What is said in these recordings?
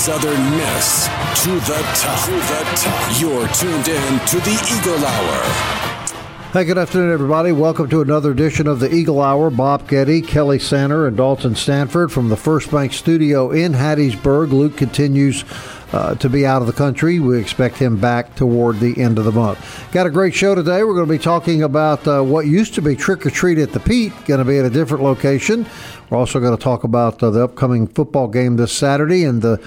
Southern Miss to the top. To the top. You're tuned in to the Eagle Hour. Hey, good afternoon, everybody. Welcome to another edition of the Eagle Hour. Bob Getty, Kelly Sander, and Dalton Stanford from the First Bank Studio in Hattiesburg. Luke continues uh, to be out of the country. We expect him back toward the end of the month. Got a great show today. We're going to be talking about uh, what used to be Trick or Treat at the Pete, going to be at a different location. We're also going to talk about uh, the upcoming football game this Saturday and the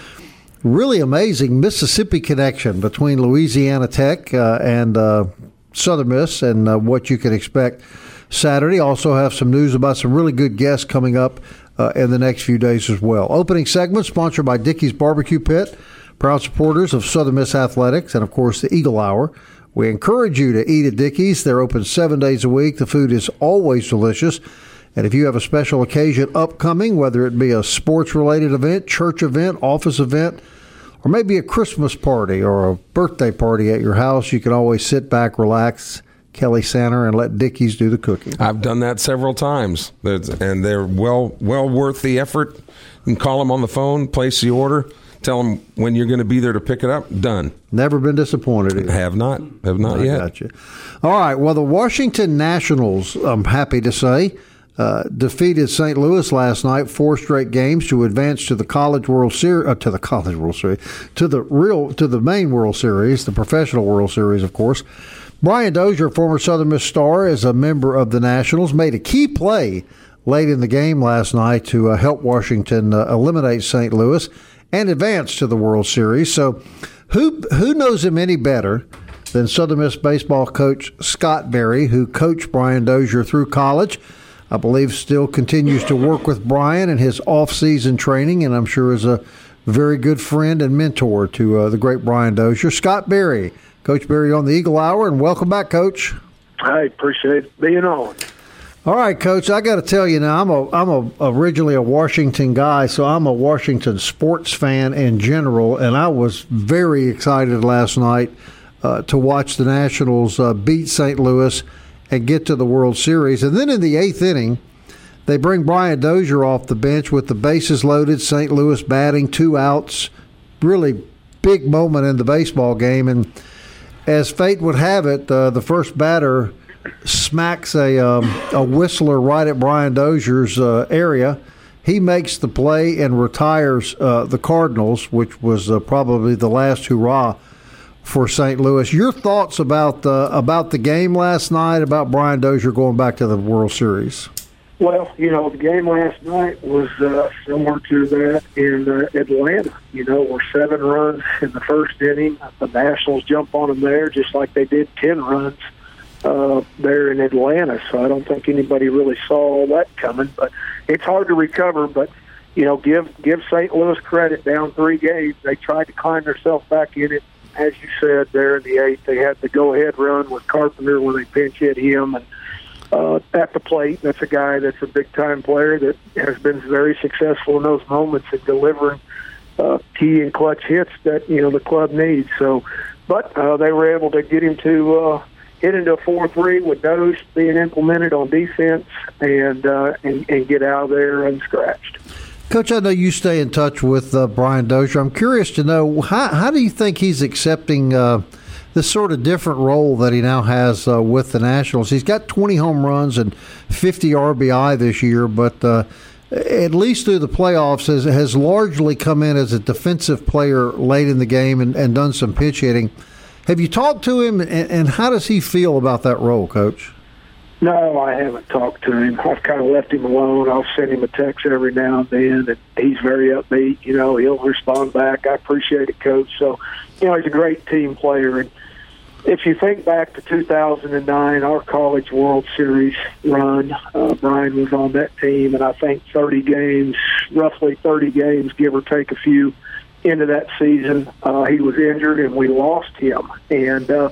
really amazing Mississippi connection between Louisiana Tech uh, and uh, Southern Miss and uh, what you can expect Saturday. Also, have some news about some really good guests coming up uh, in the next few days as well. Opening segment sponsored by Dickey's Barbecue Pit, proud supporters of Southern Miss Athletics, and of course the Eagle Hour. We encourage you to eat at Dickey's. They're open seven days a week. The food is always delicious. And if you have a special occasion upcoming, whether it be a sports related event, church event, office event, or maybe a Christmas party or a birthday party at your house, you can always sit back, relax, Kelly Center, and let Dickey's do the cooking. I've done that several times, and they're well well worth the effort. You can call them on the phone, place the order, tell them when you're going to be there to pick it up. Done. Never been disappointed. Either. Have not. Have not I yet. Got you. All right. Well, the Washington Nationals, I'm happy to say, uh, defeated St. Louis last night, four straight games to advance to the College World Series, uh, to the College World Series, to the real, to the main World Series, the Professional World Series, of course. Brian Dozier, former Southern Miss star, is a member of the Nationals, made a key play late in the game last night to uh, help Washington uh, eliminate St. Louis and advance to the World Series. So, who who knows him any better than Southern Miss baseball coach Scott Berry, who coached Brian Dozier through college? I believe still continues to work with Brian in his off-season training, and I'm sure is a very good friend and mentor to uh, the great Brian Dozier. Scott Berry, Coach Berry on the Eagle Hour, and welcome back, Coach. I appreciate being on. All right, Coach. I got to tell you now, I'm a I'm a originally a Washington guy, so I'm a Washington sports fan in general, and I was very excited last night uh, to watch the Nationals uh, beat St. Louis and get to the World Series. And then in the eighth inning, they bring Brian Dozier off the bench with the bases loaded, St. Louis batting, two outs. Really big moment in the baseball game. And as fate would have it, uh, the first batter smacks a, um, a whistler right at Brian Dozier's uh, area. He makes the play and retires uh, the Cardinals, which was uh, probably the last hurrah for St. Louis. Your thoughts about the about the game last night, about Brian Dozier going back to the World Series? Well, you know, the game last night was uh, similar to that in uh, Atlanta. You know, we're seven runs in the first inning. The Nationals jump on them there, just like they did ten runs uh, there in Atlanta. So I don't think anybody really saw all that coming. But it's hard to recover. But you know, give give St. Louis credit. Down three games, they tried to climb themselves back in it. As you said, there in the eighth, they had the go-ahead run with Carpenter when they pinch hit him and uh, at the plate. That's a guy that's a big-time player that has been very successful in those moments in delivering uh, key and clutch hits that you know the club needs. So, but uh, they were able to get him to uh, hit into a four-three with Doge being implemented on defense and uh, and, and get out of there unscratched. Coach, I know you stay in touch with uh, Brian Dozier. I'm curious to know how, how do you think he's accepting uh, this sort of different role that he now has uh, with the Nationals? He's got 20 home runs and 50 RBI this year, but uh, at least through the playoffs has, has largely come in as a defensive player late in the game and, and done some pinch hitting. Have you talked to him, and, and how does he feel about that role, Coach? No, I haven't talked to him. I've kind of left him alone. I'll send him a text every now and then, and he's very upbeat. You know, he'll respond back. I appreciate it, Coach. So, you know, he's a great team player, and if you think back to 2009, our College World Series run, uh, Brian was on that team, and I think 30 games, roughly 30 games, give or take a few, into that season, uh, he was injured, and we lost him. And uh,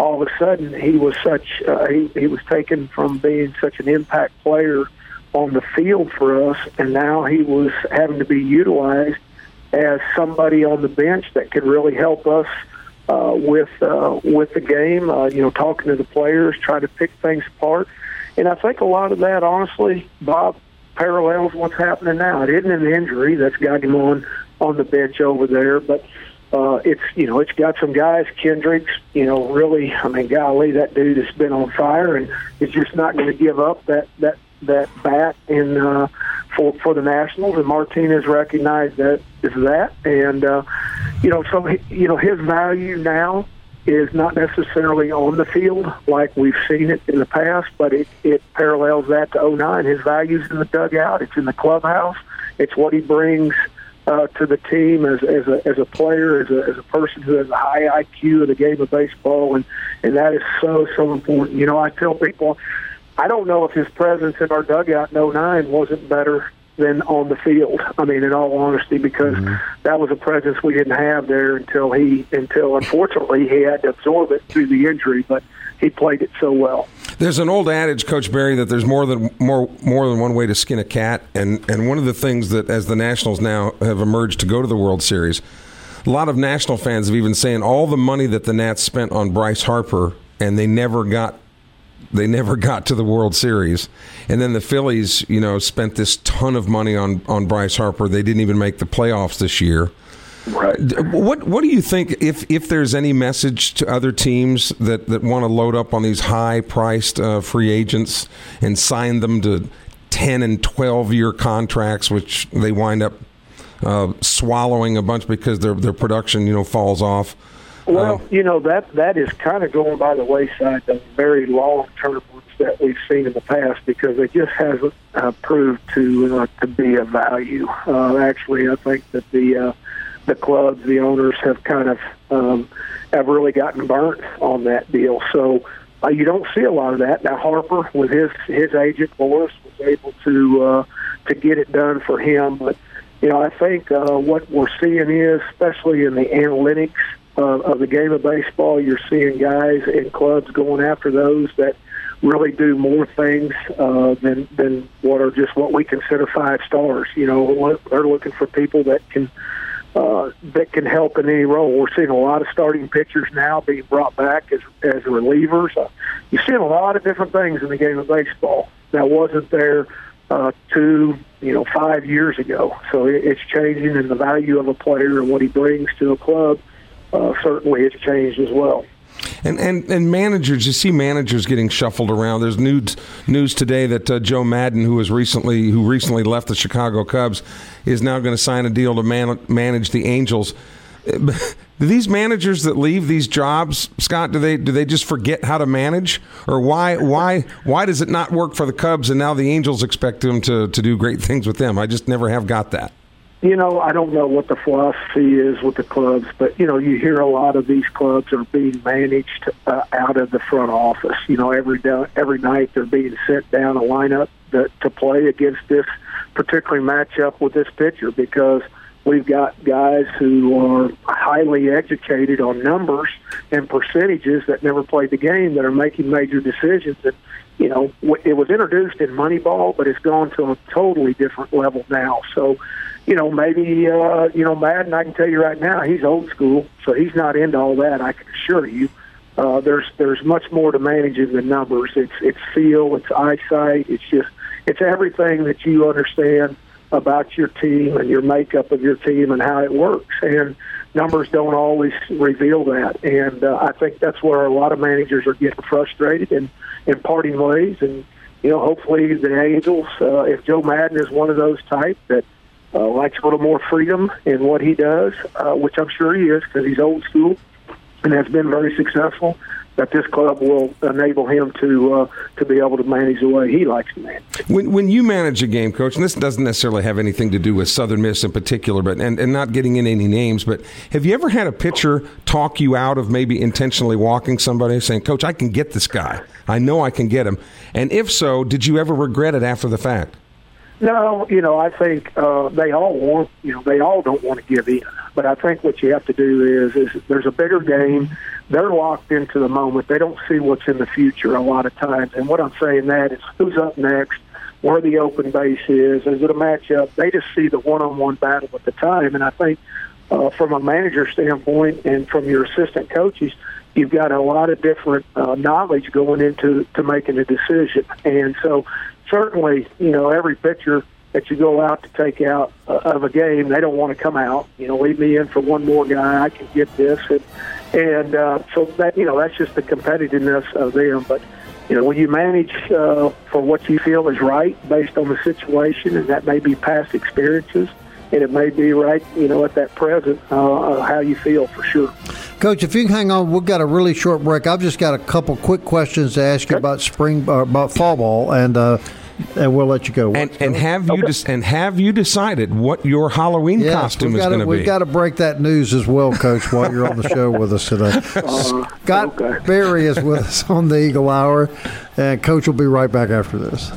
all of a sudden, he was such uh, he, he was taken from being such an impact player on the field for us, and now he was having to be utilized as somebody on the bench that could really help us uh, with uh, with the game. Uh, you know, talking to the players, trying to pick things apart, and I think a lot of that, honestly, Bob, parallels what's happening now. It isn't an injury that's got him on on the bench over there, but uh, it's you know it's got some guys. Kendricks, you know, really, I mean, golly, that dude has been on fire, and is just not going to give up that that that bat in uh, for for the Nationals. And Martinez recognized that is that, and uh, you know, so you know his value now is not necessarily on the field like we've seen it in the past, but it, it parallels that to 09. His value's in the dugout, it's in the clubhouse, it's what he brings uh, to the team as, as, a, as a player, as a, as a person who has a high IQ of the game of baseball, and, and that is so, so important. You know, I tell people, I don't know if his presence in our dugout in 09 wasn't better than on the field. I mean, in all honesty, because mm-hmm. that was a presence we didn't have there until he, until unfortunately he had to absorb it through the injury. But he played it so well. There's an old adage, Coach Berry, that there's more than more more than one way to skin a cat, and and one of the things that as the Nationals now have emerged to go to the World Series, a lot of national fans have even saying all the money that the Nats spent on Bryce Harper, and they never got they never got to the World Series. And then the Phillies, you know, spent this ton of money on, on Bryce Harper. They didn't even make the playoffs this year. Right. What What do you think if if there's any message to other teams that, that want to load up on these high priced uh, free agents and sign them to ten and twelve year contracts, which they wind up uh, swallowing a bunch because their their production you know falls off. Well, um, you know that that is kind of going by the wayside. The very long term ones that we've seen in the past because it just hasn't uh, proved to uh, to be a value. Uh, actually, I think that the uh, the clubs, the owners have kind of um, have really gotten burnt on that deal. So uh, you don't see a lot of that. Now Harper, with his his agent Boras, was able to uh, to get it done for him. But you know, I think uh, what we're seeing is, especially in the analytics uh, of the game of baseball. You're seeing guys in clubs going after those that really do more things uh, than than what are just what we consider five stars. You know, they're looking for people that can uh, that can help in any role. We're seeing a lot of starting pitchers now being brought back as as relievers. Uh, you're seeing a lot of different things in the game of baseball that wasn't there uh, two, you know, five years ago. So it, it's changing, and the value of a player and what he brings to a club uh, certainly has changed as well. And, and and managers, you see managers getting shuffled around. There's news news today that uh, Joe Maddon, who was recently who recently left the Chicago Cubs, is now going to sign a deal to man, manage the Angels. do these managers that leave these jobs, Scott, do they do they just forget how to manage, or why why why does it not work for the Cubs and now the Angels expect them to to do great things with them? I just never have got that. You know, I don't know what the philosophy is with the clubs, but you know, you hear a lot of these clubs are being managed uh, out of the front office. You know, every day, every night they're being sent down a lineup that, to play against this particular matchup with this pitcher because we've got guys who are highly educated on numbers and percentages that never played the game that are making major decisions. And you know, it was introduced in Moneyball, but it's gone to a totally different level now. So you know, maybe uh, you know Maddon. I can tell you right now, he's old school, so he's not into all that. I can assure you. Uh, there's there's much more to managing than numbers. It's it's feel, it's eyesight, it's just it's everything that you understand about your team and your makeup of your team and how it works. And numbers don't always reveal that. And uh, I think that's where a lot of managers are getting frustrated and in parting ways. And you know, hopefully the Angels, uh, if Joe Maddon is one of those type that uh, likes a little more freedom in what he does, uh, which I'm sure he is because he's old school. and has been very successful, that this club will enable him to uh, to be able to manage the way he likes to manage. When when you manage a game, coach, and this doesn't necessarily have anything to do with Southern Miss in particular, but and, and not getting in any names, but have you ever had a pitcher talk you out of maybe intentionally walking somebody, saying, "Coach, I can get this guy. I know I can get him." And if so, did you ever regret it after the fact? No, you know, I think uh, they all want, you know, they all don't want to give in. But I think what you have to do is, is there's a bigger game. They're locked into the moment. They don't see what's in the future a lot of times. And what I'm saying that is who's up next, where the open base is, is it a matchup? They just see the one-on-one battle at the time. And I think uh, from a manager standpoint and from your assistant coaches, you've got a lot of different uh, knowledge going into to making a decision. And so certainly, you know, every pitcher that you go out to take out uh, of a game, they don't want to come out. You know, leave me in for one more guy. I can get this, and and uh, so that you know that's just the competitiveness of them. But you know, when you manage uh, for what you feel is right based on the situation, and that may be past experiences, and it may be right, you know, at that present, uh, how you feel for sure. Coach, if you can hang on, we've got a really short break. I've just got a couple quick questions to ask you about spring, uh, about fall ball, and uh, and we'll let you go. And, and have you okay. and have you decided what your Halloween yes, costume is going to be? We've got to break that news as well, Coach, while you're on the show with us today. Uh, Scott okay. Berry is with us on the Eagle Hour, and Coach will be right back after this.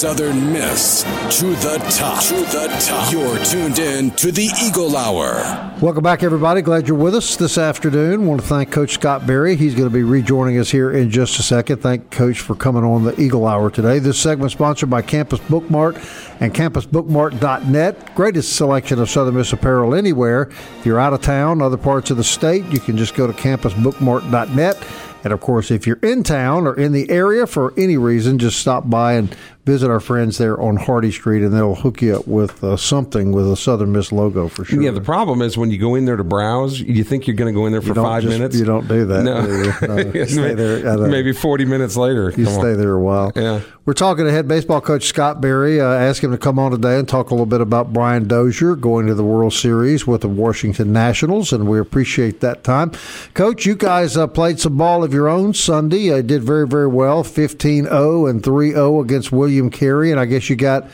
Southern Miss to the top. To the top. You're tuned in to the Eagle Hour. Welcome back, everybody. Glad you're with us this afternoon. Want to thank Coach Scott Berry. He's going to be rejoining us here in just a second. Thank Coach for coming on the Eagle Hour today. This segment sponsored by Campus Bookmart and campusbookmart.net. Greatest selection of Southern Miss apparel anywhere. If you're out of town, other parts of the state, you can just go to campusbookmart.net. And of course, if you're in town or in the area for any reason, just stop by and visit our friends there on Hardy Street, and they'll hook you up with uh, something with a Southern Miss logo for sure. Yeah, the problem is when you go in there to browse, you think you're going to go in there for five just, minutes. You don't do that. No, do you? stay there. A, maybe forty minutes later. You Come stay on. there a while. Yeah. We're talking to head baseball coach Scott Berry. Uh, ask him to come on today and talk a little bit about Brian Dozier going to the World Series with the Washington Nationals, and we appreciate that time. Coach, you guys uh, played some ball of your own Sunday. Uh, did very, very well, 15-0 and 3-0 against William Carey, and I guess you got,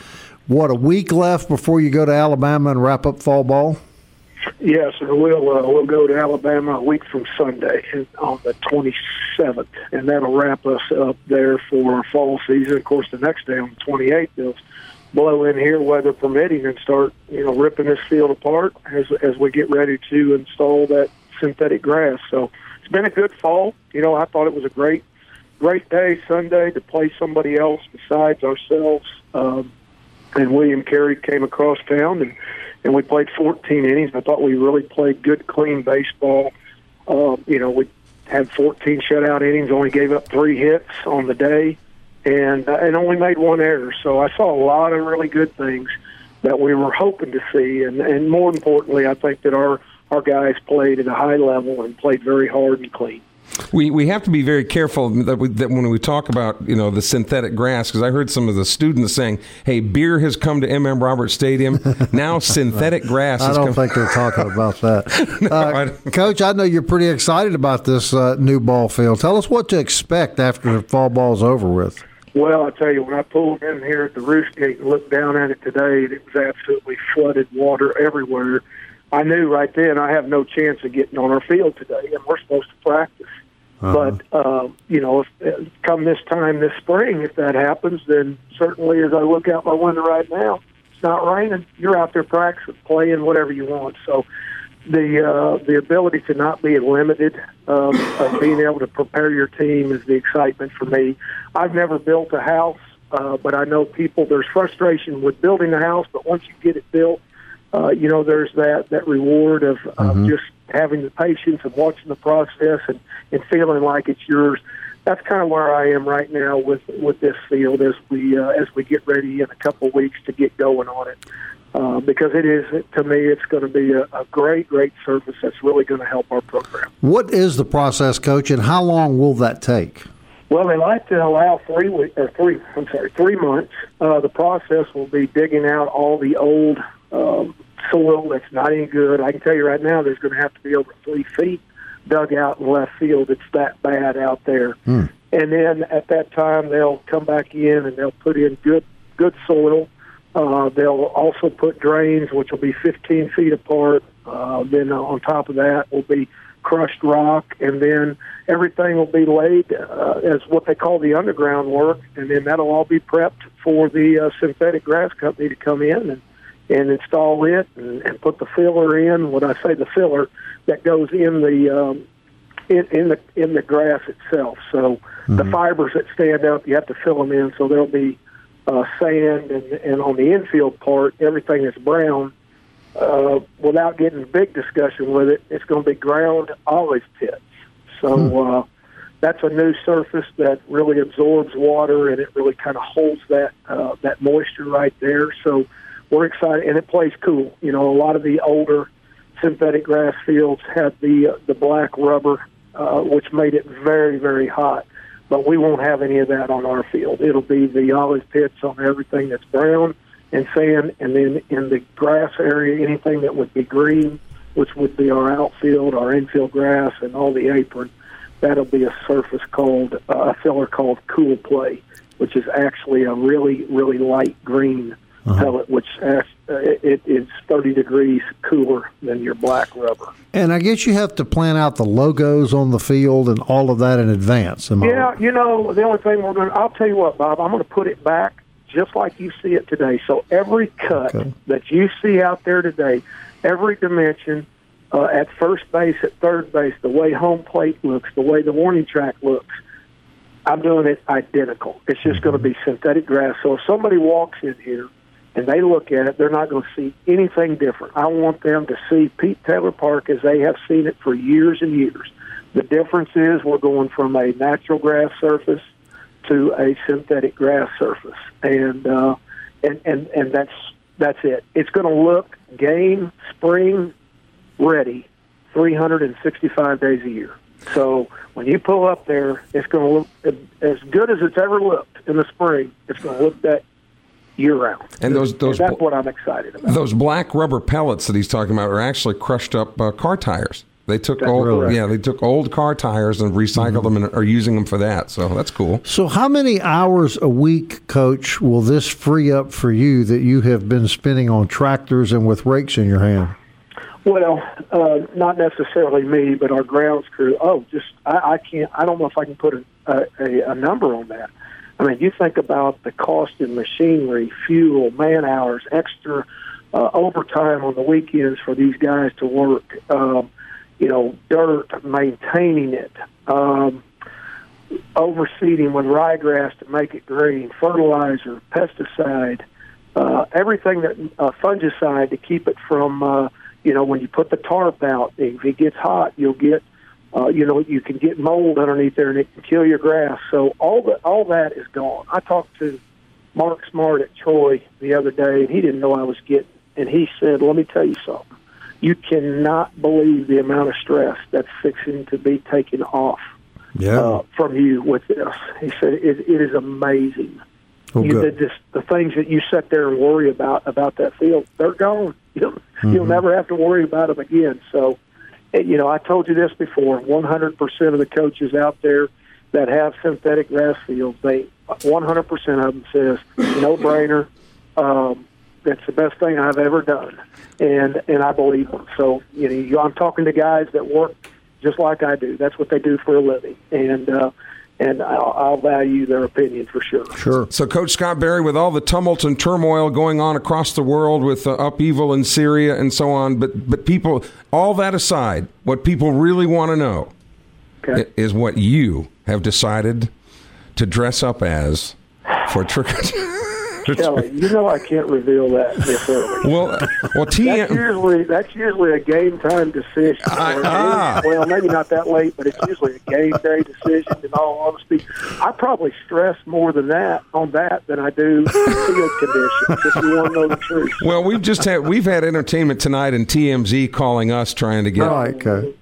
what, a week left before you go to Alabama and wrap up fall ball? Yes, and we'll uh, we'll go to Alabama a week from Sunday on the 27th, and that'll wrap us up there for fall season. Of course, the next day on the 28th, they'll blow in here, weather permitting, and start you know ripping this field apart as as we get ready to install that synthetic grass. So it's been a good fall. You know, I thought it was a great great day Sunday to play somebody else besides ourselves. Um, and William Carey came across town and and we played 14 innings. I thought we really played good, clean baseball. Uh, you know, we had 14 shutout innings, only gave up three hits on the day, and uh, and only made one error. So I saw a lot of really good things that we were hoping to see, and and more importantly, I think that our our guys played at a high level and played very hard and clean. We we have to be very careful that, we, that when we talk about you know the synthetic grass because I heard some of the students saying, "Hey, beer has come to MM Roberts Stadium now. synthetic grass." I don't come. think they're talking about that, no, uh, I Coach. I know you're pretty excited about this uh, new ball field. Tell us what to expect after the fall ball's over with. Well, I tell you, when I pulled in here at the roof gate and looked down at it today, it was absolutely flooded water everywhere. I knew right then I have no chance of getting on our field today, and we're supposed to practice. Uh-huh. But uh, you know, if come this time this spring, if that happens, then certainly as I look out my window right now, it's not raining. You're out there practicing, playing, whatever you want. So the uh, the ability to not be limited um, of being able to prepare your team is the excitement for me. I've never built a house, uh, but I know people. There's frustration with building a house, but once you get it built, uh, you know there's that that reward of, mm-hmm. of just having the patience and watching the process and, and feeling like it's yours. that's kind of where I am right now with with this field as we uh, as we get ready in a couple of weeks to get going on it. Uh, because it is to me, it's going to be a, a great, great service that's really going to help our program. What is the process, Coach, and how long will that take? Well, they like to allow three week, or three. I'm sorry, three months. Uh, the process will be digging out all the old um, soil that's not any good. I can tell you right now, there's going to have to be over three feet dug out in left field. It's that bad out there. Hmm. And then at that time, they'll come back in and they'll put in good good soil. Uh, they'll also put drains, which will be 15 feet apart. Uh, then on top of that will be crushed rock, and then everything will be laid uh, as what they call the underground work, and then that'll all be prepped for the uh, synthetic grass company to come in and and install it and, and put the filler in. When I say the filler, that goes in the um, in, in the in the grass itself. So the fibers that stand up, you have to fill them in. So there'll be uh, sand, and, and on the infield part, everything is brown. Uh, without getting big discussion with it, it's going to be ground olive pits. So uh, that's a new surface that really absorbs water and it really kind of holds that uh, that moisture right there. So we're excited, and it plays cool. You know, a lot of the older synthetic grass fields had the uh, the black rubber, uh, which made it very very hot. But we won't have any of that on our field. It'll be the olive pits on everything that's brown and sand, and then in the grass area, anything that would be green, which would be our outfield, our infield grass, and all the apron. That'll be a surface called uh, a filler called Cool Play, which is actually a really really light green pellet, which uh, it's 30 degrees cooler than your black rubber. And I guess you have to plan out the logos on the field and all of that in advance. Am I Yeah, right? you know, the only thing we're going to, I'll tell you what, Bob, I'm going to put it back just like you see it today. So every cut Okay. that you see out there today, every dimension, uh, at first base, at third base, the way home plate looks, the way the warning track looks, I'm doing it identical. It's just going to be synthetic grass. So if somebody walks in here and they look at it, they're not going to see anything different. I want them to see Pete Taylor Park as they have seen it for years and years. The difference is we're going from a natural grass surface to a synthetic grass surface, and uh, and and and that's that's it. It's going to look game spring ready, 365 days a year. So when you pull up there, it's going to look as good as it's ever looked in the spring. It's going to look that year round. And those those that's what I'm excited about. those black rubber pellets that he's talking about are actually crushed up uh, car tires. They took That's old, correct. yeah, they took old car tires and recycled them and are using them for that. So that's cool. So, how many hours a week, Coach, will this free up for you that you have been spending on tractors and with rakes in your hand? Well, uh, not necessarily me, but our grounds crew. Oh, just I, I can't. I don't know if I can put a, a, a number on that. I mean, you think about the cost in machinery, fuel, man hours, extra uh, overtime on the weekends for these guys to work. Um, you know, dirt, maintaining it, um, overseeding with ryegrass to make it green, fertilizer, pesticide, uh, everything that uh, fungicide to keep it from. Uh, you know, when you put the tarp out, if it gets hot, you'll get, uh, you know, you can get mold underneath there and it can kill your grass. So all that, all that is gone. I talked to Mark Smartt at Troy the other day, and he didn't know I was getting, and he said, "Let me tell you something. You cannot believe the amount of stress that's fixing to be taken off Yeah. uh, from you with this." He said, "It, it is amazing." Oh, you, the, just, the things that you sit there and worry about about that field, they're gone. You'll, you'll Mm-hmm. never have to worry about them again. So, you know, I told you this before. 100% of the coaches out there that have synthetic grass fields, they 100% of them says no brainer. Um, that's the best thing I've ever done, and and I believe them. So you know, I'm talking to guys that work just like I do. That's what they do for a living, and uh, and I'll, I'll value their opinion for sure. Sure. So, Coach Scott Berry, with all the tumult and turmoil going on across the world with uh, upheaval in Syria and so on, but but people, all that aside, what people really want to know Okay. is what you have decided to dress up as for trick or Kelly, you know I can't reveal that this early. Well, well, That's TM. usually that's usually a game time decision. Or- ah. Well, maybe not that late, but it's usually a game day decision. In all honesty, I probably stress more than that on that than I do field conditions. If you want to know the truth. Well, we've just had we've had entertainment tonight, and TMZ calling us trying to get All right, Coach.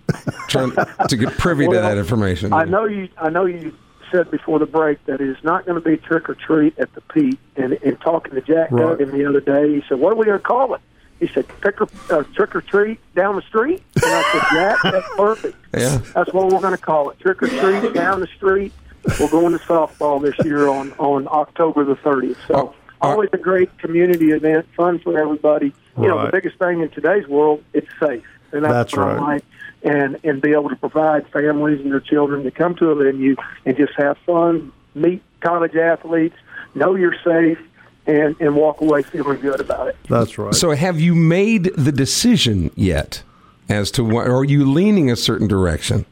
trying to get privy to that information. I know you. I know you said before the break that it is not going to be trick or treat at the Pete. And in talking to Jack Right. Duggan the other day, he said, "What are we going to call it?" He said, "Trick or, uh, trick or treat down the street." And I said, "Jack, that's perfect. Yeah. That's what we're going to call it. Trick or treat down the street." We're going to softball this year on on October the 30th. So. Uh, Always a great community event, fun for everybody. You know, the biggest thing in today's world, it's safe, and that's, That's what I right. like and and be able to provide families and their children to come to a venue and just have fun, meet college athletes, know you're safe, and and walk away feeling good about it. That's right. So, have you made the decision yet as to what? Or are you leaning a certain direction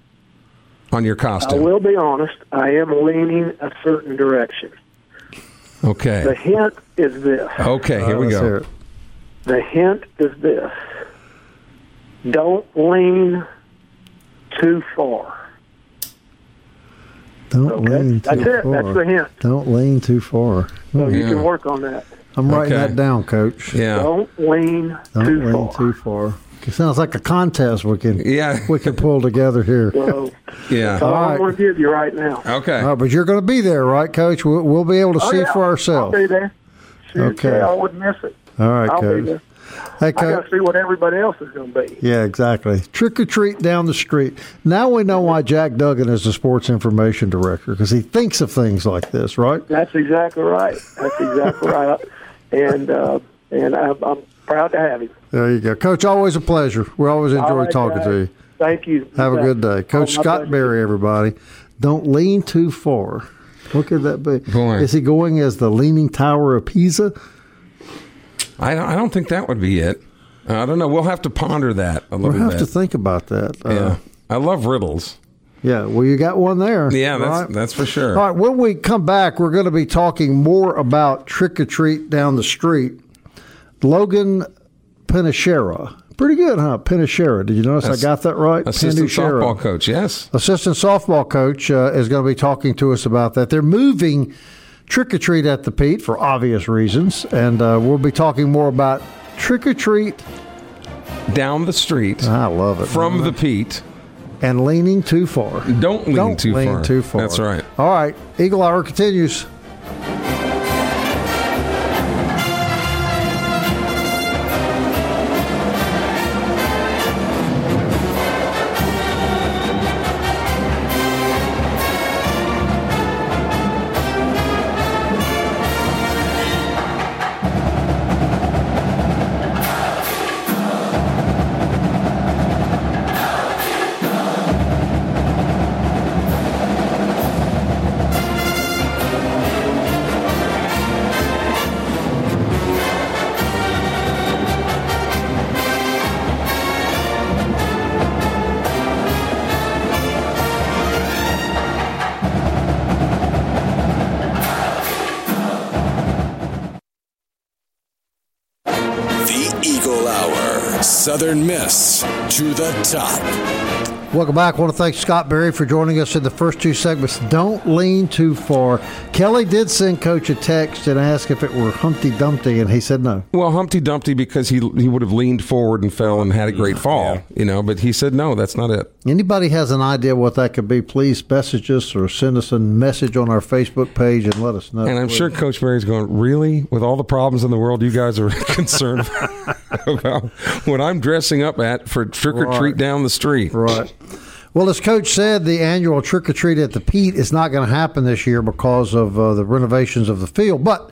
on your costume? I will be honest, I am leaning a certain direction. Okay. The hint is this. Okay. Here Uh, we go. The hint is this. Don't lean too far. Don't Okay? lean too That's it. far. That's the hint. Don't lean too far. So you Yeah. can work on that. I'm writing Okay. that down, Coach. Yeah. Don't lean Don't too lean far. too far. It sounds like a contest we can Yeah. we can pull together here. So Yeah. that's all All right. I'm going to give you right now. Okay. All right, but you're going to be there, right, Coach? We'll, we'll be able to Oh, see yeah. for ourselves. I'll be there. Shoot, Okay. I wouldn't miss it. All right, I'll be Coach. there. Hey, I got to see what everybody else is going to be. Yeah, exactly. Trick or treat down the street. Now we know why Jack Duggan is the sports information director because he thinks of things like this, right? That's exactly right. That's exactly right. And uh, and I'm, I'm proud to have him. There you go, Coach. Always a pleasure. We always enjoy All right, talking guys. to you. Thank you. Have a good day, Coach Oh, Scott pleasure. Berry. Everybody, don't lean too far. What could that be? Boy. Is he going as the Leaning Tower of Pisa? I don't, I don't think that would be it. I don't know. We'll have to ponder that a We'll little have bit. to think about that. Uh, yeah. I love riddles. Yeah, well, you got one there. Yeah, that's right? that's for sure. All right, when we come back, we're going to be talking more about trick or treat down the street. Logan Pinachera. Pretty good, huh? Pinachera. Did you notice That's I got that right? Assistant Pinachera. softball coach. Yes. Assistant softball coach uh, is going to be talking to us about that. They're moving trick or treat at the Pete for obvious reasons, and uh, we'll be talking more about trick or treat. Down the street I love it. from the Pete. and leaning too far. Don't lean Don't too lean far. too far. That's right. All right, Eagle Hour continues. To the top. Welcome back. I want to thank Scott Berry for joining us in the first two segments. Don't lean too far. Kelly did send Coach a text and ask if it were Humpty Dumpty, and he said no. Well, Humpty Dumpty because he he would have leaned forward and fell and had a great fall, you know. But he said no, that's not it. Anybody has an idea what that could be, please message us or send us a message on our Facebook page and let us know. And I'm sure Coach Berry's going, really? With all the problems in the world, you guys are concerned about what I'm dressing up at for trick or treat Right. down the street. Right. Well, as Coach said, the annual trick or treat at the Pete is not going to happen this year because of uh, the renovations of the field, but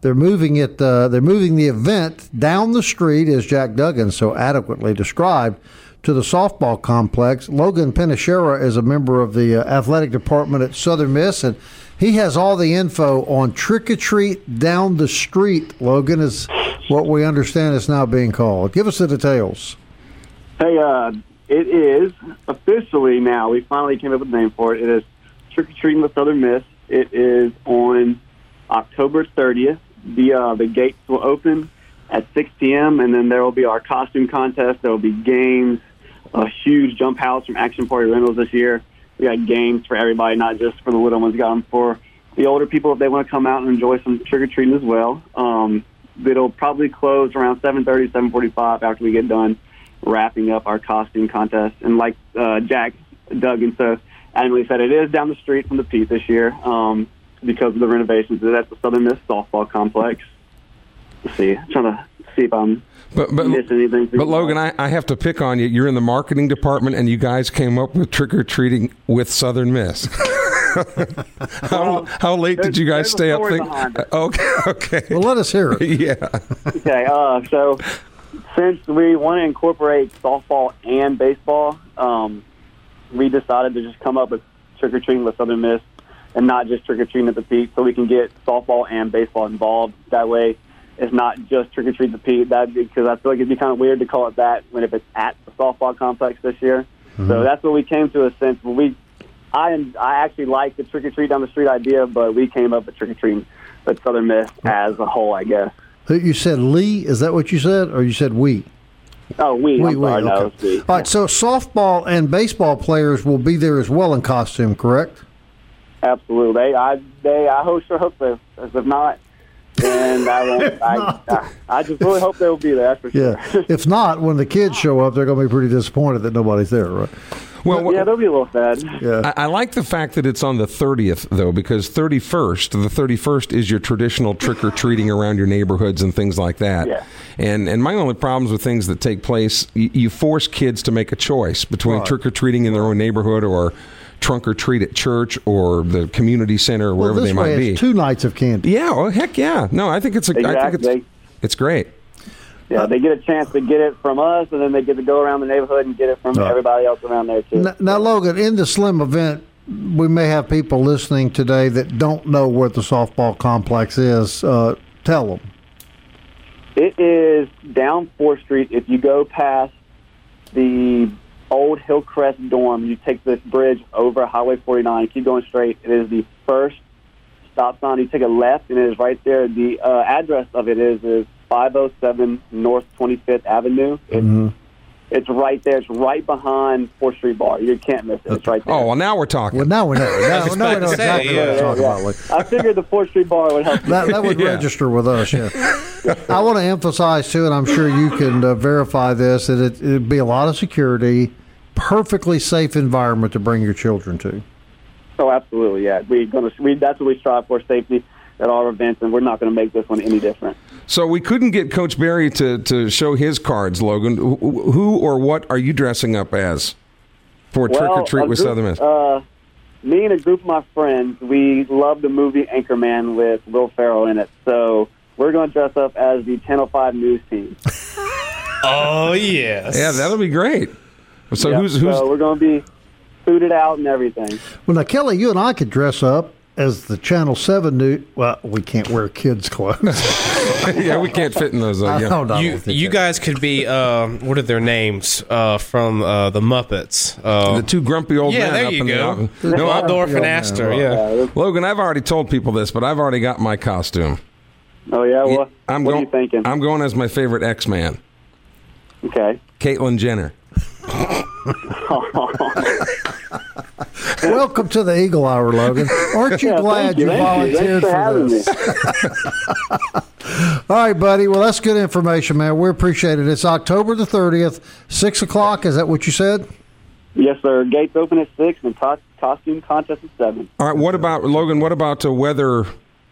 they're moving it. Uh, they're moving the event down the street, as Jack Duggan so adequately described, to the softball complex. Logan Pinachera is a member of the uh, athletic department at Southern Miss, and he has all the info on trick or treat down the street. Logan is what we understand is now being called. Give us the details. Hey, uh, it is officially now. We finally came up with a name for it. It is Trick or Treating with Southern Miss. It is on October 30th the uh, the gates will open at 6 p.m. and then there will be our costume contest. There will be games, a huge jump house from Action Party Rentals this year. We got games for everybody, not just for the little ones. We got them for the older people if they want to come out and enjoy some trick or treating as well. Um, it'll probably close around 7:30, 7:45 after we get done wrapping up our costume contest. And like uh, Jack and so adamantly said, it is down the street from the Pete this year um, because of the renovations. That's the Southern Miss softball complex. Let's see, I'm trying to see if I'm But but, missing anything. but Logan, I, I have to pick on you. You're in the marketing department, and you guys came up with trick or treating with Southern Miss. how, how late did you guys stay up? Think, okay, okay, Well, let us hear it. yeah. Okay, uh, so since we want to incorporate softball and baseball, um, we decided to just come up with trick or treating with Southern Miss and not just trick or treating at the Pete, so we can get softball and baseball involved. That way, it's not just trick or treat the Pete. That because I feel like it'd be kind of weird to call it that when if it's at the softball complex this year. So that's what we came to a sense. We, I I actually like the trick or treat down the street idea, but we came up with trick or treating with Southern Miss as a whole, I guess. You said Lee, is that what you said? Or you said we? Oh, we. We, we, sorry, no, okay. we. All right, so softball and baseball players will be there as well in costume, correct? Absolutely. They, I, they, I hope, sure hope so. As if not, then I won't. I, I, I just really hope they will be there. For sure. Yeah. if not, when the kids show up, they're going to be pretty disappointed that nobody's there, right? Well, yeah, they'll be a little sad. Yeah. I, I like the fact that it's on the 30th, though, because 31st, the 31st is your traditional trick or treating around your neighborhoods and things like that. Yeah. And and my only problems with things that take place, you, you force kids to make a choice between Right. trick or treating in their own neighborhood or trunk or treat at church or the community center or Well, wherever this they way might be. two nights of candy. yeah, well, heck yeah. No, I think it's a, I think Exactly. it's, it's great. Yeah, they get a chance to get it from us, and then they get to go around the neighborhood and get it from Right. everybody else around there too. Now, now, Logan, in the slim event, we may have people listening today that don't know where the softball complex is. Uh, tell them. It is down Fourth Street. If you go past the old Hillcrest dorm, you take this bridge over Highway 49, keep going straight. It is the first stop sign. You take a left, and it is right there. The uh, address of it is is 507 North 25th Avenue. It's, it's right there. It's right behind Fourth Street Bar. You can't miss it. It's right there. Oh, well, now we're talking. Well, now we know. Now, was now we about know to say, exactly yeah, what you're Yeah, talking yeah. about. Lee. I figured the Fourth Street Bar would help. That, that would Yeah. register with us, yeah. I want to emphasize, too, and I'm sure you can uh, verify this, that it, it'd be a lot of security, perfectly safe environment to bring your children to. Oh, absolutely. Yeah, We're gonna. We that's what we strive for: safety at all our events, and we're not going to make this one any different. So we couldn't get Coach Berry to, to show his cards, Logan. Who, who or what are you dressing up as for trick or treat with group- Southern Miss? Uh, me and a group of my friends, we love the movie Anchorman with Will Ferrell in it. So we're going to dress up as the Channel Five news team. Oh yes. yeah, that'll be great. So Yep, who's who's So we're going to be suited out and everything. Well, now, Kelly, you and I could dress up as the Channel 7 new. Well, we can't wear kids' clothes. yeah, we can't fit in those. Uh, I yeah. don't know. You you guys could be um, what are their names uh, from uh, the Muppets? Uh, The two grumpy old yeah, men there up you in go. mountain. No, No, I- Waldorf and Astor. Yeah. Uh, Logan, I've already told people this, but I've already got my costume. oh yeah. Well, I'm what going. are you thinking? I'm going as my favorite X Man, okay. Caitlyn Jenner. Welcome to the Eagle Hour, Logan. Aren't you Yeah, glad you, you thank you. volunteered for this? All right, buddy. Well, that's good information, man. We appreciate it. It's October the 30th, 6 o'clock. Is that what you said? Yes, sir. Gates open at six, and co- costume contest at seven. All right. What about Logan? What about the weather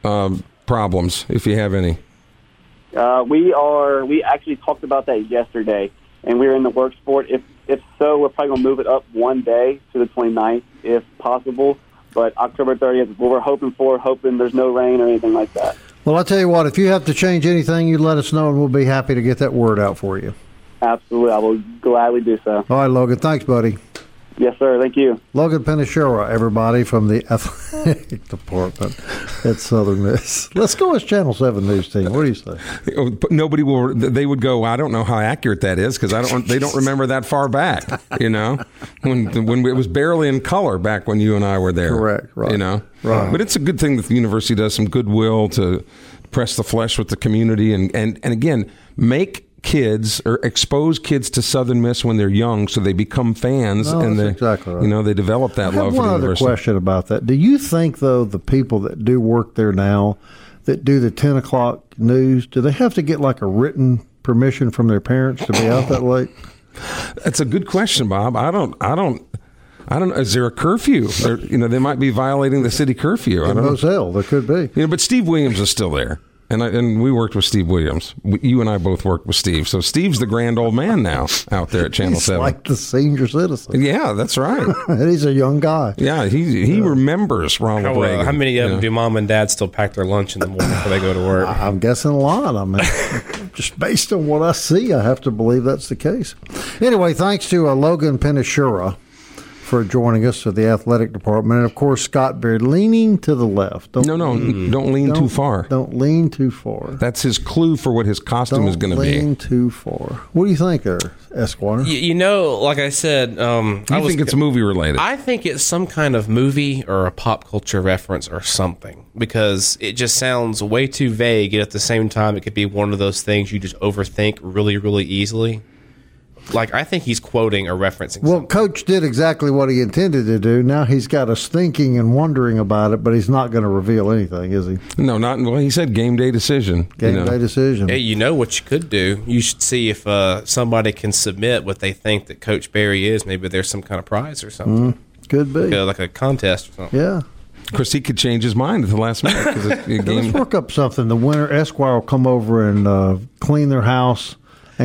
um, problems, if you have any? Uh, we are. We actually talked about that yesterday, and we are in the works for it. If if so, we're probably going to move it up one day to the 29th, if possible. But October 30th is what we're hoping for. Hoping there's no rain or anything like that. Well, I'll tell you what, if you have to change anything, you let us know, and we'll be happy to get that word out for you. Absolutely, I will gladly do so. All right, Logan. Thanks, buddy. Yes, sir. Thank you. Logan Penashura, everybody from the athletic department at Southern Miss. Let's go as Channel 7 News team. What do you say? Oh, nobody will. They would go. I don't know how accurate that is because I don't. They don't remember that far back. You know, when when it was barely in color back when you and I were there. Correct, right, You know, right. But it's a good thing that the university does some goodwill to press the flesh with the community, and and and again make kids or expose kids to Southern Miss when they're young, so they become fans No, and they exactly right. you know they develop that I have love one for the other university. question about that. Do you think, though, the people that do work there now, that do the ten o'clock news, do they have to get like a written permission from their parents to be out that late? That's a good question, Bob. I don't. I don't. I don't. Is there a curfew? Or, you know, they might be violating the city curfew. I don't know. Moselle, there could be. You know, but Steve Williams is still there, and I, and we worked with Steve Williams. We, you and I both worked with Steve. So Steve's the grand old man now out there at Channel He's Seven. like the senior citizen. yeah, that's right. and he's a young guy. Yeah, he he remembers Ronald How, uh, how many of you them know. do mom and dad still pack their lunch in the morning before they go to work? I'm guessing a lot. I mean, just based on what I see, I have to believe that's the case. Anyway, thanks to uh, Logan Penashura for joining us at the athletic department, and of course Scott Berry, leaning to the left. Don't, No, no, don't lean too far. Don't lean too far. That's his clue for what his costume Don't is going to be. lean be. too far. What do you think, there, Esquire? You, you know, like I said, um, I was think it's movie related? I think it's some kind of movie or a pop culture reference or something because it just sounds way too vague. And at the same time, it could be one of those things you just overthink really, really easily. Like I think he's quoting or referencing. Well, something. Coach did exactly what he intended to do. Now he's got us thinking and wondering about it, but he's not going to reveal anything, is he? no, not well. He said game day decision. Game you know. day decision. Hey, you know what you could do? You should see if uh, somebody can submit what they think that Coach Berry is. Maybe there's some kind of prize or something, Could be. Uh, like a contest or something. Yeah. Of course, he could change his mind at the last minute because the Let's work up something. The winter Esquire will come over and uh, clean their house.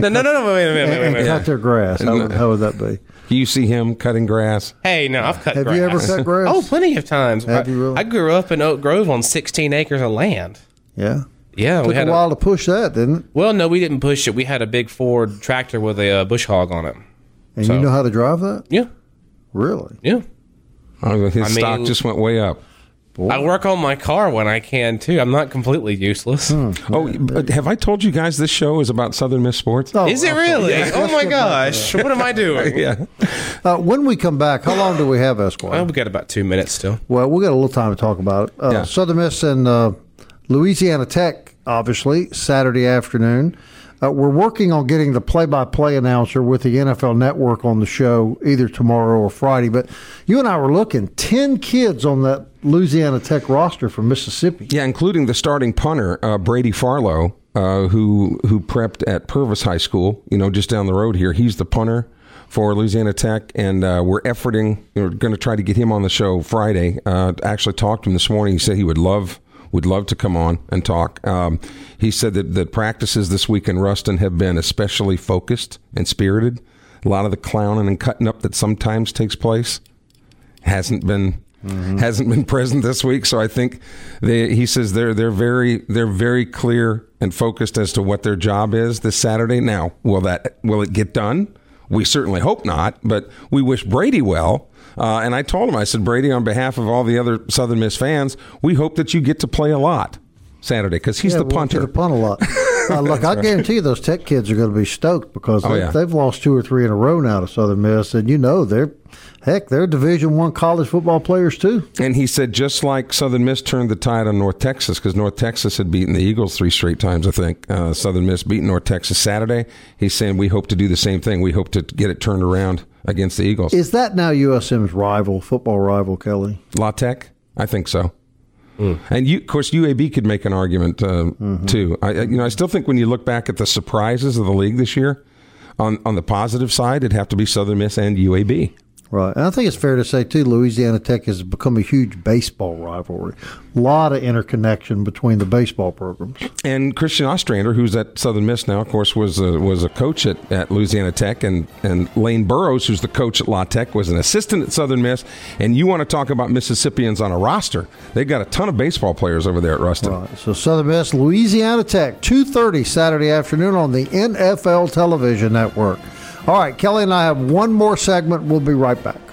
And No, no, cut- no, no, wait a minute, wait, wait, and wait. cut their grass. How would, how would that be? You see him cutting grass. Hey, no, I've cut. Have grass. you ever cut grass? Oh, plenty of times. Have I, you really? I grew up in Oak Grove on 16 acres of land. Yeah. Yeah, Took we had a while to push that, didn't it? well, no, we didn't push it. We had a big Ford tractor with a uh, bush hog on it. And So- you know how to drive that? Yeah, Really? yeah. Oh, his I stock mean- just went way up. I work on my car when I can too. I'm not completely useless. Oh, but have I told you guys this show is about Southern Miss sports? Oh, Is it really? Yeah. Oh my gosh! What am I doing? Yeah. Uh, when we come back, how long do we have, Esquire? Well, we got about two minutes still. Well, we got a little time to talk about it. Uh, Yeah. Southern Miss and uh, Louisiana Tech, obviously, Saturday afternoon. Uh, we're working on getting the play-by-play announcer with the NFL Network on the show either tomorrow or Friday. But you and I were looking ten kids on that Louisiana Tech roster from Mississippi. Yeah, including the starting punter, uh, Brady Farlow, uh, who who prepped at Purvis High School, you know, just down the road here. He's the punter for Louisiana Tech, and uh, we're efforting. We're going to try to get him on the show Friday. Uh, actually, talked to him this morning. He said he would love would love to come on and talk. Um, he said that the practices this week in Ruston have been especially focused and spirited. A lot of the clowning and cutting up that sometimes takes place hasn't been hasn't been present this week. So I think they, he says they're they're very they're very clear and focused as to what their job is this Saturday. Now, will that will it get done? We certainly hope not, but we wish Brady well. Uh, and I told him, I said, Brady, on behalf of all the other Southern Miss fans, we hope that you get to play a lot Saturday because he's Yeah, the punter. to punt a lot. Uh, look, I guarantee you those Tech kids are going to be stoked because Oh, they, yeah. they've lost two or three in a row now to Southern Miss, and you know they're heck they're Division One college football players too. And he said, just like Southern Miss turned the tide on North Texas, because North Texas had beaten the Eagles three straight times, I think. Uh, Southern Miss beat North Texas Saturday. He's saying, we hope to do the same thing. We hope to get it turned around against the Eagles. Is that now USM's rival, football rival, Kelly? La Tech? I think so. And you, of course, UAB could make an argument uh, too. I, I- you know, I still think when you look back at the surprises of the league this year, on on the positive side, it'd have to be Southern Miss and UAB. Right. And I think it's fair to say, too, Louisiana Tech has become a huge baseball rivalry. A lot of interconnection between the baseball programs. And Christian Ostrander, who's at Southern Miss now, of course, was a, was a coach at, at Louisiana Tech, and, and Lane Burroughs, who's the coach at La Tech, was an assistant at Southern Miss. And you want to talk about Mississippians on a roster? They've got a ton of baseball players over there at Ruston. Right. So Southern Miss, Louisiana Tech, 2.30 Saturday afternoon on the NFL television network. All right, Kelly and I have one more segment. We'll be right back.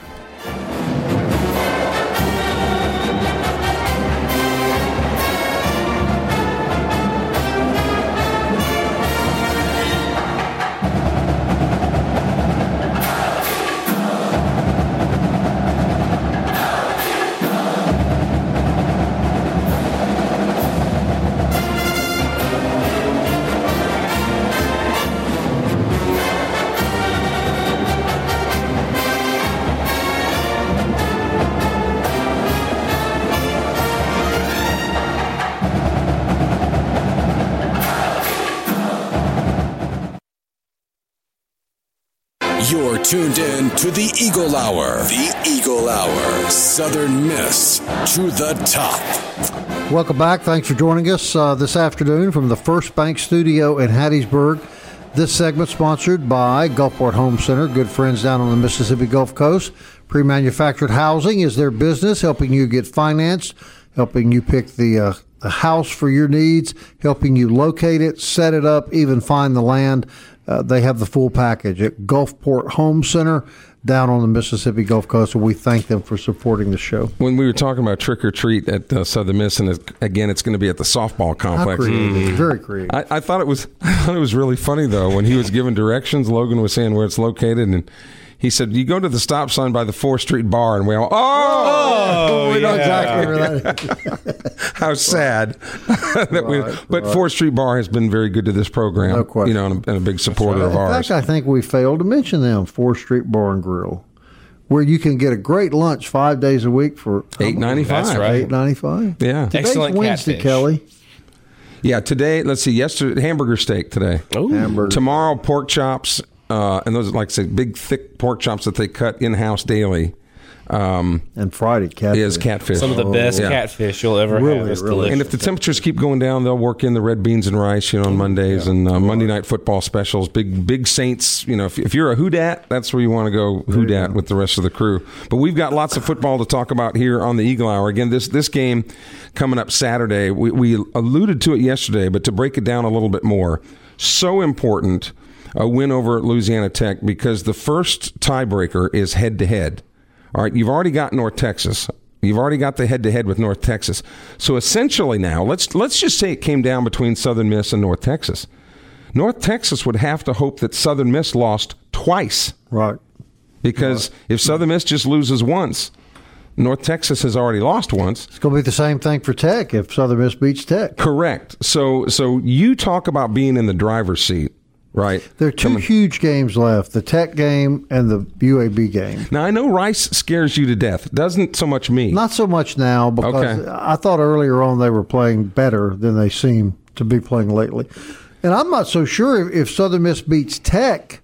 Southern Miss to the top. Welcome back. Thanks for joining us uh, this afternoon from the First Bank Studio in Hattiesburg. This segment sponsored by Gulfport Home Center, good friends down on the Mississippi Gulf Coast. Pre-manufactured housing is their business, helping you get financed, helping you pick the uh, the house for your needs, helping you locate it, set it up, even find the land. Uh, they have the full package at Gulfport Home Center down on the Mississippi Gulf Coast, and we thank them for supporting the show. When we were talking about trick or treat at uh, Southern Miss, and again, it's going to be at the softball complex. creative, very creative. I, I thought it was I thought it was really funny though when he was giving directions. Logan was saying where it's located, and he said, "You go to the stop sign by the Fourth Street Bar," and we all, "Oh, oh we know exactly where that is. how sad!" that we, Right, but right. Fourth Street Bar has been very good to this program. No question. You know, and a, and a big supporter of ours. In fact, I think we failed to mention them, Fourth Street Bar and Grill, where you can get a great lunch five days a week for Eight ninety five. That's right. eight ninety five. Yeah, Excellent Wednesday, catfish. Kelly. yeah. Today, let's see. Yesterday, hamburger steak today. Hamburger. Tomorrow, pork chops, uh, and those like I say, big thick pork chops that they cut in house daily. Um, and Friday catfish. is catfish. Some of the best Yeah. catfish you'll ever Really, have. It's really. delicious. And if the temperatures keep going down, they'll work in the red beans and rice, you know, on Mondays and uh, Monday night football specials. Big, big Saints. You know, if, if you're a Who Dat, that's where you want to go Who Dat with the rest of the crew. But we've got lots of football to talk about here on the Eagle Hour. Again, this this game coming up Saturday. We, we alluded to it yesterday, but to break it down a little bit more, so important a win over at Louisiana Tech because the first tiebreaker is head to head. All right, you've already got North Texas. You've already got the head to head with North Texas. So essentially now, let's let's just say it came down between Southern Miss and North Texas. North Texas would have to hope that Southern Miss lost twice Right. because if Southern Miss just loses once, North Texas has already lost once. It's going to be the same thing for Tech if Southern Miss beats Tech. Correct. So so you talk about being in the driver's seat, right? There are two Coming- huge games left: the Tech game and the UAB game. Now I know Rice scares you to death. Doesn't so much me. Not so much now because Okay. I thought earlier on they were playing better than they seem to be playing lately. And I'm not so sure if, if Southern Miss beats Tech,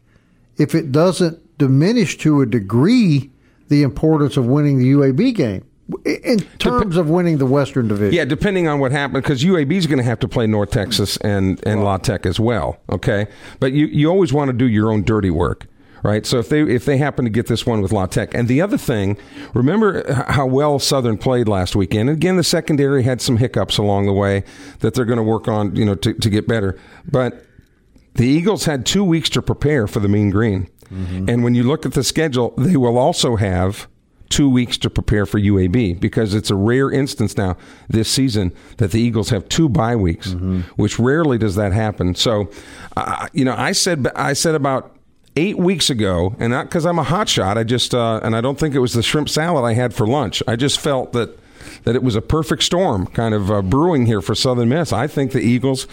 if it doesn't diminish to a degree the importance of winning the UAB game in terms of winning the Western Division. Yeah, depending on what happens, because UAB is going to have to play North Texas and and La Tech as well. Okay, but you you always want to do your own dirty work, right? So if they if they happen to get this one with La Tech, and the other thing, remember how well Southern played last weekend. Again, the secondary had some hiccups along the way that they're going to work on, you know, to, to get better. But the Eagles had two weeks to prepare for the Mean Green. Mm-hmm. And when you look at the schedule, they will also have two weeks to prepare for UAB because it's a rare instance now this season that the Eagles have two bye weeks, which rarely does that happen. So, uh, you know, I said I said about eight weeks ago, and not because I'm a hotshot, I just uh, and I don't think it was the shrimp salad I had for lunch. I just felt that that it was a perfect storm kind of uh, brewing here for Southern Miss. I think the Eagles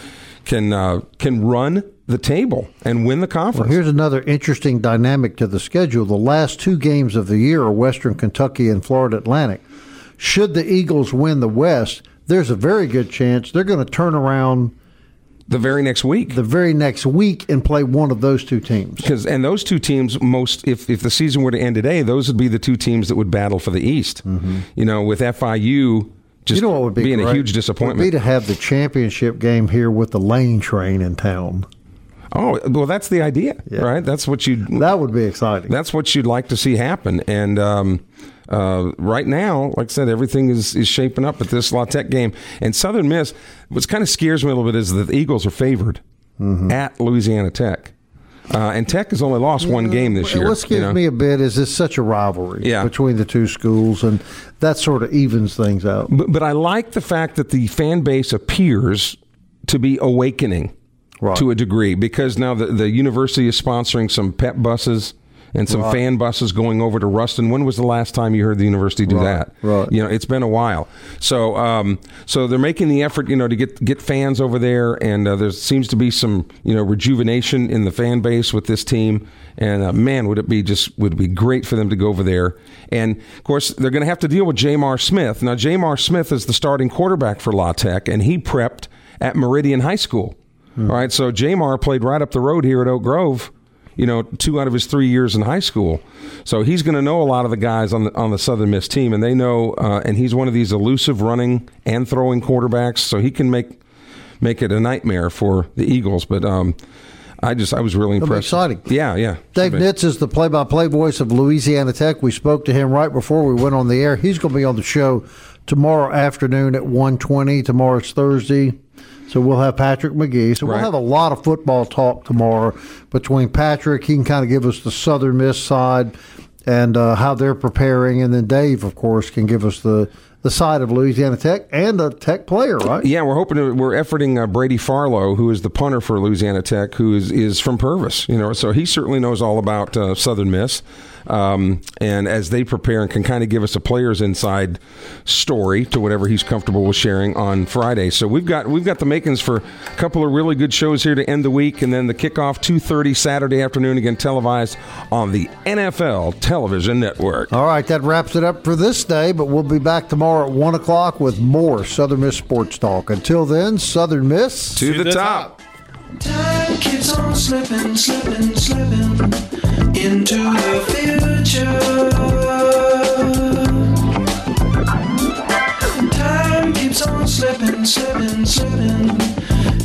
can uh, can run the table and win the Well, conference. here's another interesting dynamic to the schedule. The last two games of the year are Western Kentucky and Florida Atlantic. Should the Eagles win the West, there's a very good chance they're going to turn around the very next week. the very next week and play one of those two teams. Because and those two teams, most if if the season were to end today, those would be the two teams that would battle for the East. Mm-hmm. You know, with FIU just you know what would be being a huge disappointment. Would be to have the championship game here with the lane train in town. Oh well, that's the idea, Yeah. right? That's what you That would be exciting. that's what you'd like to see happen. And um, uh, right now, like I said, everything is, is shaping up at this La Tech game. And Southern Miss, what kind of scares me a little bit is that the Eagles are favored Mm-hmm. at Louisiana Tech. Uh, and Tech has only lost one game this year. What scares you know? me a bit is it's such a rivalry Yeah. between the two schools, and that sort of evens things out. But, but I like the fact that the fan base appears to be awakening Right. to a degree because now the, the university is sponsoring some pep buses and some Right. fan buses going over to Ruston. When was the last time you heard the university do Right, that? right. You know, it's been a while. So, um, so they're making the effort, you know, to get get fans over there, and uh, there seems to be some, you know, rejuvenation in the fan base with this team. And uh, man, would it be just would it be great for them to go over there? And of course, they're going to have to deal with J'Mar Smith. Now, J'Mar Smith is the starting quarterback for La Tech, and he prepped at Meridian High School. All right, so J'Mar played right up the road here at Oak Grove you know, two out of his three years in high school. So he's going to know a lot of the guys on the on the Southern Miss team, and they know. Uh, and he's one of these elusive running and throwing quarterbacks, so he can make make it a nightmare for the Eagles. But um, I just I was really impressed. exciting. Yeah, yeah. Dave Nitz is the play-by-play voice of Louisiana Tech. We spoke to him right before we went on the air. He's going to be on the show tomorrow afternoon at 1.20. Tomorrow's Thursday. So we'll have Patrick McGee. So we'll have a lot of football talk tomorrow between Patrick. He can kind of give us the Southern Miss side and uh, how they're preparing, and then Dave, of course, can give us the the side of Louisiana Tech and a Tech player, right? Yeah, we're hoping to, we're efforting uh, Brady Farlow, who is the punter for Louisiana Tech, who is, is from Purvis. You know, so he certainly knows all about uh, Southern Miss. Um, and as they prepare and can kind of give us a player's inside story to whatever he's comfortable with sharing on Friday. So we've got we've got the makings for a couple of really good shows here to end the week, and then the kickoff two thirty Saturday afternoon again televised on the NFL Television Network. All right, that wraps it up for this day, but we'll be back tomorrow at 1 o'clock with more Southern Miss Sports Talk. Until then, Southern Miss. To, the, top. Time keeps on slipping, slipping, slipping into the future. Time keeps on slipping, slipping, slipping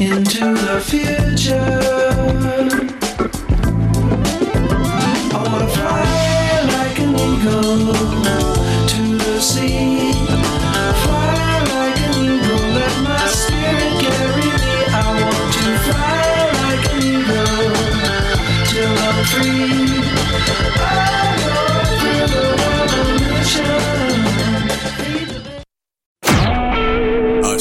into the future. I wanna fly like an eagle to the sea.